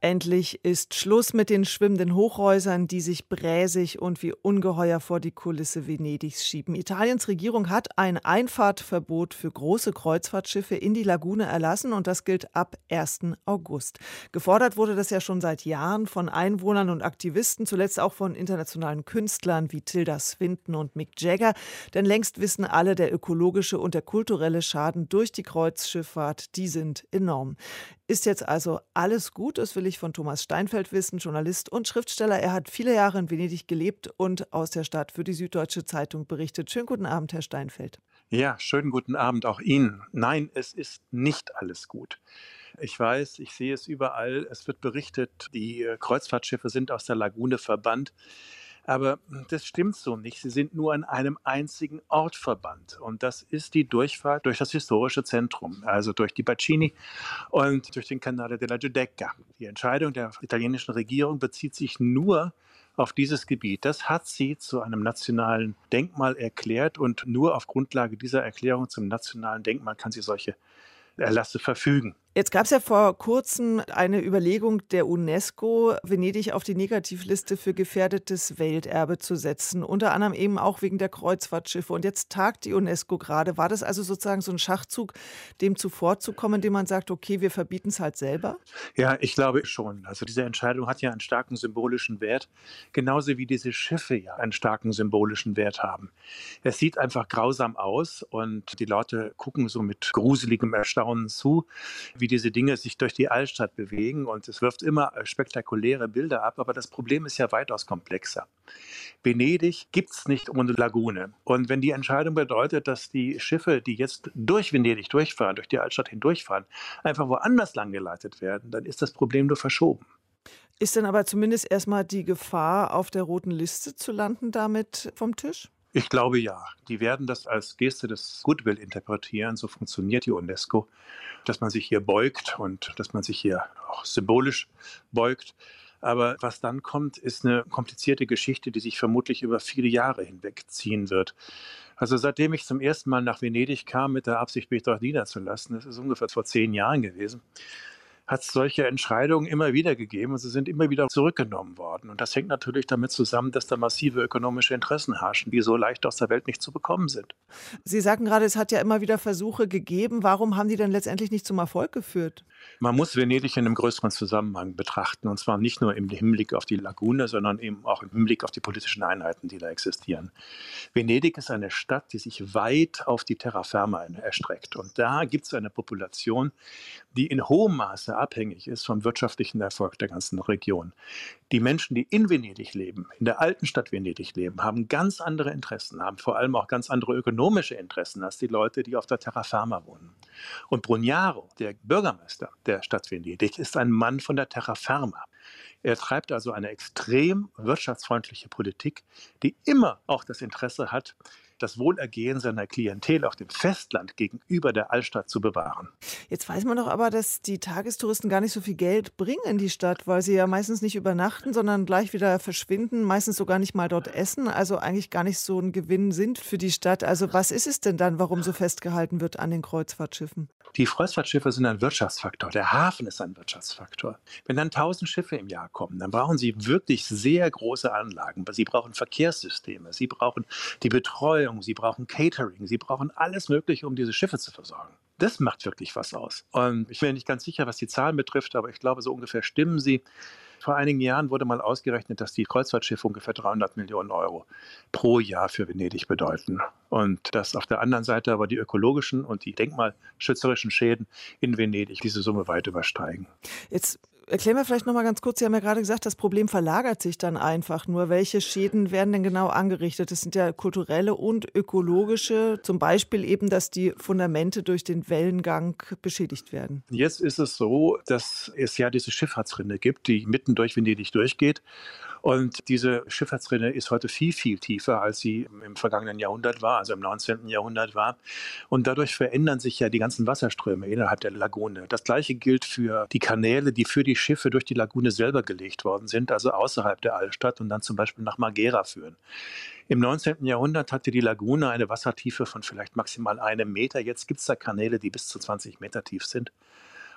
Endlich ist Schluss mit den schwimmenden Hochhäusern, die sich bräsig und wie ungeheuer vor die Kulisse Venedigs schieben. Italiens Regierung hat ein Einfahrtverbot für große Kreuzfahrtschiffe in die Lagune erlassen und das gilt ab 1. August. Gefordert wurde das ja schon seit Jahren von Einwohnern und Aktivisten, zuletzt auch von internationalen Künstlern wie Tilda Swinton und Mick Jagger. Denn längst wissen alle, der ökologische und der kulturelle Schaden durch die Kreuzschifffahrt, die sind enorm. Ist jetzt also alles gut? Das will ich von Thomas Steinfeld wissen, Journalist und Schriftsteller. Er hat viele Jahre in Venedig gelebt und aus der Stadt für die Süddeutsche Zeitung berichtet. Schönen guten Abend, Herr Steinfeld. Ja, schönen guten Abend auch Ihnen. Nein, es ist nicht alles gut. Ich weiß, ich sehe es überall. Es wird berichtet, die Kreuzfahrtschiffe sind aus der Lagune verbannt. Aber das stimmt so nicht. Sie sind nur an einem einzigen Ort verbannt. Und das ist die Durchfahrt durch das historische Zentrum, also durch die Bacini und durch den Canale della Giudecca. Die Entscheidung der italienischen Regierung bezieht sich nur auf dieses Gebiet. Das hat sie zu einem nationalen Denkmal erklärt und nur auf Grundlage dieser Erklärung zum nationalen Denkmal kann sie solche Erlasse verfügen. Jetzt gab es ja vor kurzem eine Überlegung der UNESCO, Venedig auf die Negativliste für gefährdetes Welterbe zu setzen, unter anderem eben auch wegen der Kreuzfahrtschiffe. Und jetzt tagt die UNESCO gerade. War das also sozusagen so ein Schachzug, dem zuvorzukommen, dem man sagt, okay, wir verbieten es halt selber? Ja, ich glaube schon. Also diese Entscheidung hat ja einen starken symbolischen Wert, genauso wie diese Schiffe ja einen starken symbolischen Wert haben. Es sieht einfach grausam aus und die Leute gucken so mit gruseligem Erstaunen zu, wie wie diese Dinge sich durch die Altstadt bewegen und es wirft immer spektakuläre Bilder ab, aber das Problem ist ja weitaus komplexer. Venedig gibt es nicht ohne Lagune. Und wenn die Entscheidung bedeutet, dass die Schiffe, die jetzt durch Venedig durchfahren, durch die Altstadt hindurchfahren, einfach woanders lang geleitet werden, dann ist das Problem nur verschoben. Ist denn aber zumindest erstmal die Gefahr, auf der roten Liste zu landen, damit vom Tisch? Ich glaube ja. Die werden das als Geste des Goodwill interpretieren. So funktioniert die UNESCO, dass man sich hier beugt und dass man sich hier auch symbolisch beugt. Aber was dann kommt, ist eine komplizierte Geschichte, die sich vermutlich über viele Jahre hinweg ziehen wird. Also seitdem ich zum ersten Mal nach Venedig kam mit der Absicht, mich dort niederzulassen, das ist ungefähr vor zehn Jahren gewesen, hat es solche Entscheidungen immer wieder gegeben und sie sind immer wieder zurückgenommen worden. Und das hängt natürlich damit zusammen, dass da massive ökonomische Interessen herrschen, die so leicht aus der Welt nicht zu bekommen sind. Sie sagten gerade, es hat ja immer wieder Versuche gegeben. Warum haben die denn letztendlich nicht zum Erfolg geführt? Man muss Venedig in einem größeren Zusammenhang betrachten und zwar nicht nur im Hinblick auf die Lagune, sondern eben auch im Hinblick auf die politischen Einheiten, die da existieren. Venedig ist eine Stadt, die sich weit auf die Terraferma erstreckt und da gibt es eine Population, die in hohem Maße abhängig ist vom wirtschaftlichen Erfolg der ganzen Region. Die Menschen, die in Venedig leben, in der alten Stadt Venedig leben, haben ganz andere Interessen, haben vor allem auch ganz andere ökonomische Interessen als die Leute, die auf der Terraferma wohnen. Und Brugnaro, der Bürgermeister der Stadt Venedig, ist ein Mann von der Terraferma. Er treibt also eine extrem wirtschaftsfreundliche Politik, die immer auch das Interesse hat, das Wohlergehen seiner Klientel auf dem Festland gegenüber der Altstadt zu bewahren. Jetzt weiß man doch aber, dass die Tagestouristen gar nicht so viel Geld bringen in die Stadt, weil sie ja meistens nicht übernachten, sondern gleich wieder verschwinden, meistens sogar nicht mal dort essen, also eigentlich gar nicht so ein Gewinn sind für die Stadt. Also was ist es denn dann, warum so festgehalten wird an den Kreuzfahrtschiffen? Die Kreuzfahrtschiffe sind ein Wirtschaftsfaktor. Der Hafen ist ein Wirtschaftsfaktor. Wenn dann tausend Schiffe im Jahr kommen, dann brauchen sie wirklich sehr große Anlagen. Sie brauchen Verkehrssysteme, sie brauchen die Betreuung, sie brauchen Catering, sie brauchen alles Mögliche, um diese Schiffe zu versorgen. Das macht wirklich was aus. Und ich bin nicht ganz sicher, was die Zahlen betrifft, aber ich glaube, so ungefähr stimmen sie. Vor einigen Jahren wurde mal ausgerechnet, dass die Kreuzfahrtschiffe ungefähr 300 Millionen Euro pro Jahr für Venedig bedeuten. Und dass auf der anderen Seite aber die ökologischen und die denkmalschützerischen Schäden in Venedig diese Summe weit übersteigen. Jetzt Erklären wir vielleicht noch mal ganz kurz, Sie haben ja gerade gesagt, das Problem verlagert sich dann einfach nur. Welche Schäden werden denn genau angerichtet? Das sind ja kulturelle und ökologische, zum Beispiel eben, dass die Fundamente durch den Wellengang beschädigt werden. Jetzt ist es so, dass es ja diese Schifffahrtsrinne gibt, die mitten durch Venedig durchgeht. Und diese Schifffahrtsrinne ist heute viel, viel tiefer, als sie im vergangenen Jahrhundert war, also im 19. Jahrhundert war. Und dadurch verändern sich ja die ganzen Wasserströme innerhalb der Lagune. Das gleiche gilt für die Kanäle, die für die Schiffe durch die Lagune selber gelegt worden sind, also außerhalb der Altstadt und dann zum Beispiel nach Margera führen. Im 19. Jahrhundert hatte die Lagune eine Wassertiefe von vielleicht maximal einem Meter. Jetzt gibt es da Kanäle, die bis zu 20 Meter tief sind.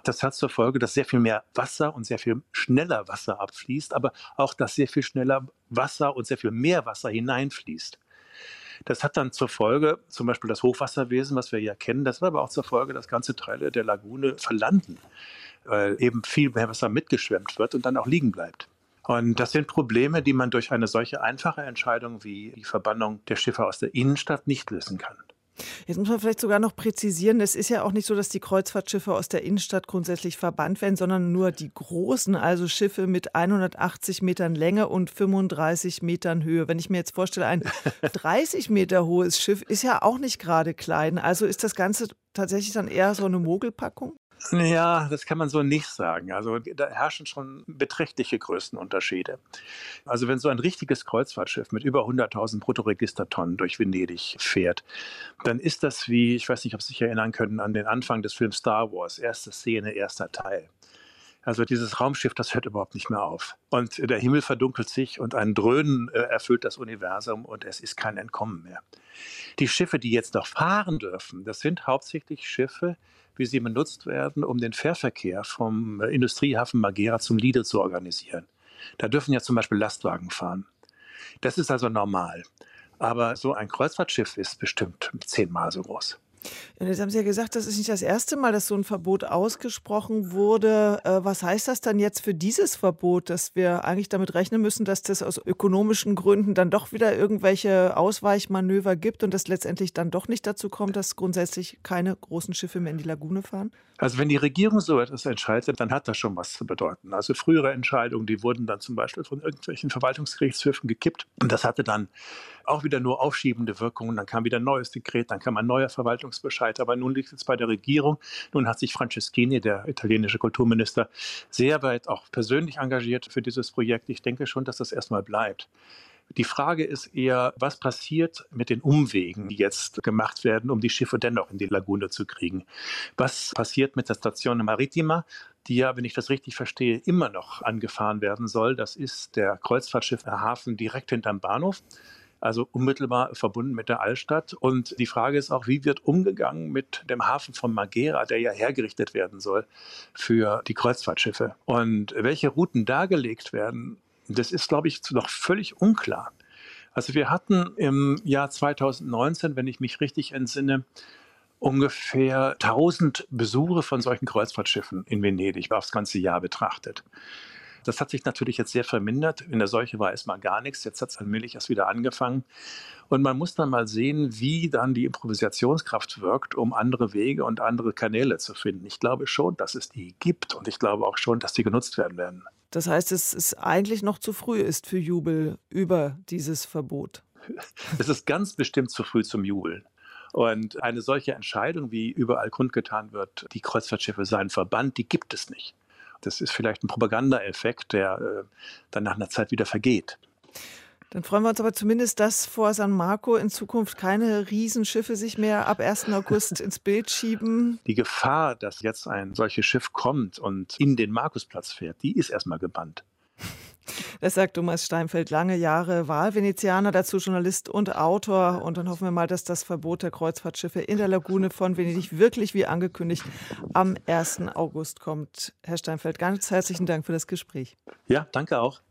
Das hat zur Folge, dass sehr viel mehr Wasser und sehr viel schneller Wasser abfließt, aber auch, dass sehr viel schneller Wasser und sehr viel mehr Wasser hineinfließt. Das hat dann zur Folge, zum Beispiel das Hochwasserwesen, was wir ja kennen, das hat aber auch zur Folge, dass ganze Teile der Lagune verlanden, weil eben viel mehr Wasser mitgeschwemmt wird und dann auch liegen bleibt. Und das sind Probleme, die man durch eine solche einfache Entscheidung wie die Verbannung der Schiffe aus der Innenstadt nicht lösen kann. Jetzt muss man vielleicht sogar noch präzisieren, es ist ja auch nicht so, dass die Kreuzfahrtschiffe aus der Innenstadt grundsätzlich verbannt werden, sondern nur die großen, also Schiffe mit 180 Metern Länge und 35 Metern Höhe. Wenn ich mir jetzt vorstelle, ein 30 Meter hohes Schiff ist ja auch nicht gerade klein. Also ist das Ganze tatsächlich dann eher so eine Mogelpackung? Ja, das kann man so nicht sagen. Also da herrschen schon beträchtliche Größenunterschiede. Also wenn so ein richtiges Kreuzfahrtschiff mit über 100.000 Bruttoregistertonnen durch Venedig fährt, dann ist das wie, ich weiß nicht, ob Sie sich erinnern können, an den Anfang des Films Star Wars, erste Szene, erster Teil. Also dieses Raumschiff, das hört überhaupt nicht mehr auf. Und der Himmel verdunkelt sich und ein Dröhnen äh, erfüllt das Universum und es ist kein Entkommen mehr. Die Schiffe, die jetzt noch fahren dürfen, das sind hauptsächlich Schiffe, wie sie benutzt werden, um den Fährverkehr vom äh, Industriehafen Magera zum Lido zu organisieren. Da dürfen ja zum Beispiel Lastwagen fahren. Das ist also normal. Aber so ein Kreuzfahrtschiff ist bestimmt zehnmal so groß. Jetzt haben Sie ja gesagt, das ist nicht das erste Mal, dass so ein Verbot ausgesprochen wurde. Äh, was heißt das dann jetzt für dieses Verbot, dass wir eigentlich damit rechnen müssen, dass das aus ökonomischen Gründen dann doch wieder irgendwelche Ausweichmanöver gibt und es letztendlich dann doch nicht dazu kommt, dass grundsätzlich keine großen Schiffe mehr in die Lagune fahren? Also wenn die Regierung so etwas entscheidet, dann hat das schon was zu bedeuten. Also frühere Entscheidungen, die wurden dann zum Beispiel von irgendwelchen Verwaltungsgerichtshöfen gekippt. Und das hatte dann auch wieder nur aufschiebende Wirkungen. Dann kam wieder ein neues Dekret, dann kam ein neuer Verwaltungsbescheid. Aber nun liegt es bei der Regierung. Nun hat sich Franceschini, der italienische Kulturminister, sehr weit auch persönlich engagiert für dieses Projekt. Ich denke schon, dass das erstmal bleibt. Die Frage ist eher, was passiert mit den Umwegen, die jetzt gemacht werden, um die Schiffe dennoch in die Lagune zu kriegen? Was passiert mit der Station Maritima, die ja, wenn ich das richtig verstehe, immer noch angefahren werden soll? Das ist der Kreuzfahrtschiffhafen direkt hinterm Bahnhof also unmittelbar verbunden mit der Altstadt. Und die Frage ist auch, wie wird umgegangen mit dem Hafen von Magera, der ja hergerichtet werden soll für die Kreuzfahrtschiffe. Und welche Routen dargelegt werden, das ist, glaube ich, noch völlig unklar. Also wir hatten im Jahr 2019, wenn ich mich richtig entsinne, ungefähr 1000 Besuche von solchen Kreuzfahrtschiffen in Venedig, aufs ganze Jahr betrachtet. Das hat sich natürlich jetzt sehr vermindert. In der Seuche war erstmal gar nichts. Jetzt hat es allmählich erst wieder angefangen. Und man muss dann mal sehen, wie dann die Improvisationskraft wirkt, um andere Wege und andere Kanäle zu finden. Ich glaube schon, dass es die gibt und ich glaube auch schon, dass die genutzt werden werden. Das heißt, es ist eigentlich noch zu früh ist für Jubel über dieses Verbot. Es ist ganz bestimmt zu früh zum Jubeln. Und eine solche Entscheidung, wie überall kundgetan wird, die Kreuzfahrtschiffe seien verbannt, die gibt es nicht. Das ist vielleicht ein Propagandaeffekt, der äh, dann nach einer Zeit wieder vergeht. Dann freuen wir uns aber zumindest, dass vor San Marco in Zukunft keine Riesenschiffe sich mehr ab 1. August ins Bild schieben. Die Gefahr, dass jetzt ein solches Schiff kommt und in den Markusplatz fährt, die ist erstmal gebannt. Das sagt Thomas Steinfeld, lange Jahre Wahlvenezianer, dazu Journalist und Autor. Und dann hoffen wir mal, dass das Verbot der Kreuzfahrtschiffe in der Lagune von Venedig wirklich, wie angekündigt, am 1. August kommt. Herr Steinfeld, ganz herzlichen Dank für das Gespräch. Ja, danke auch.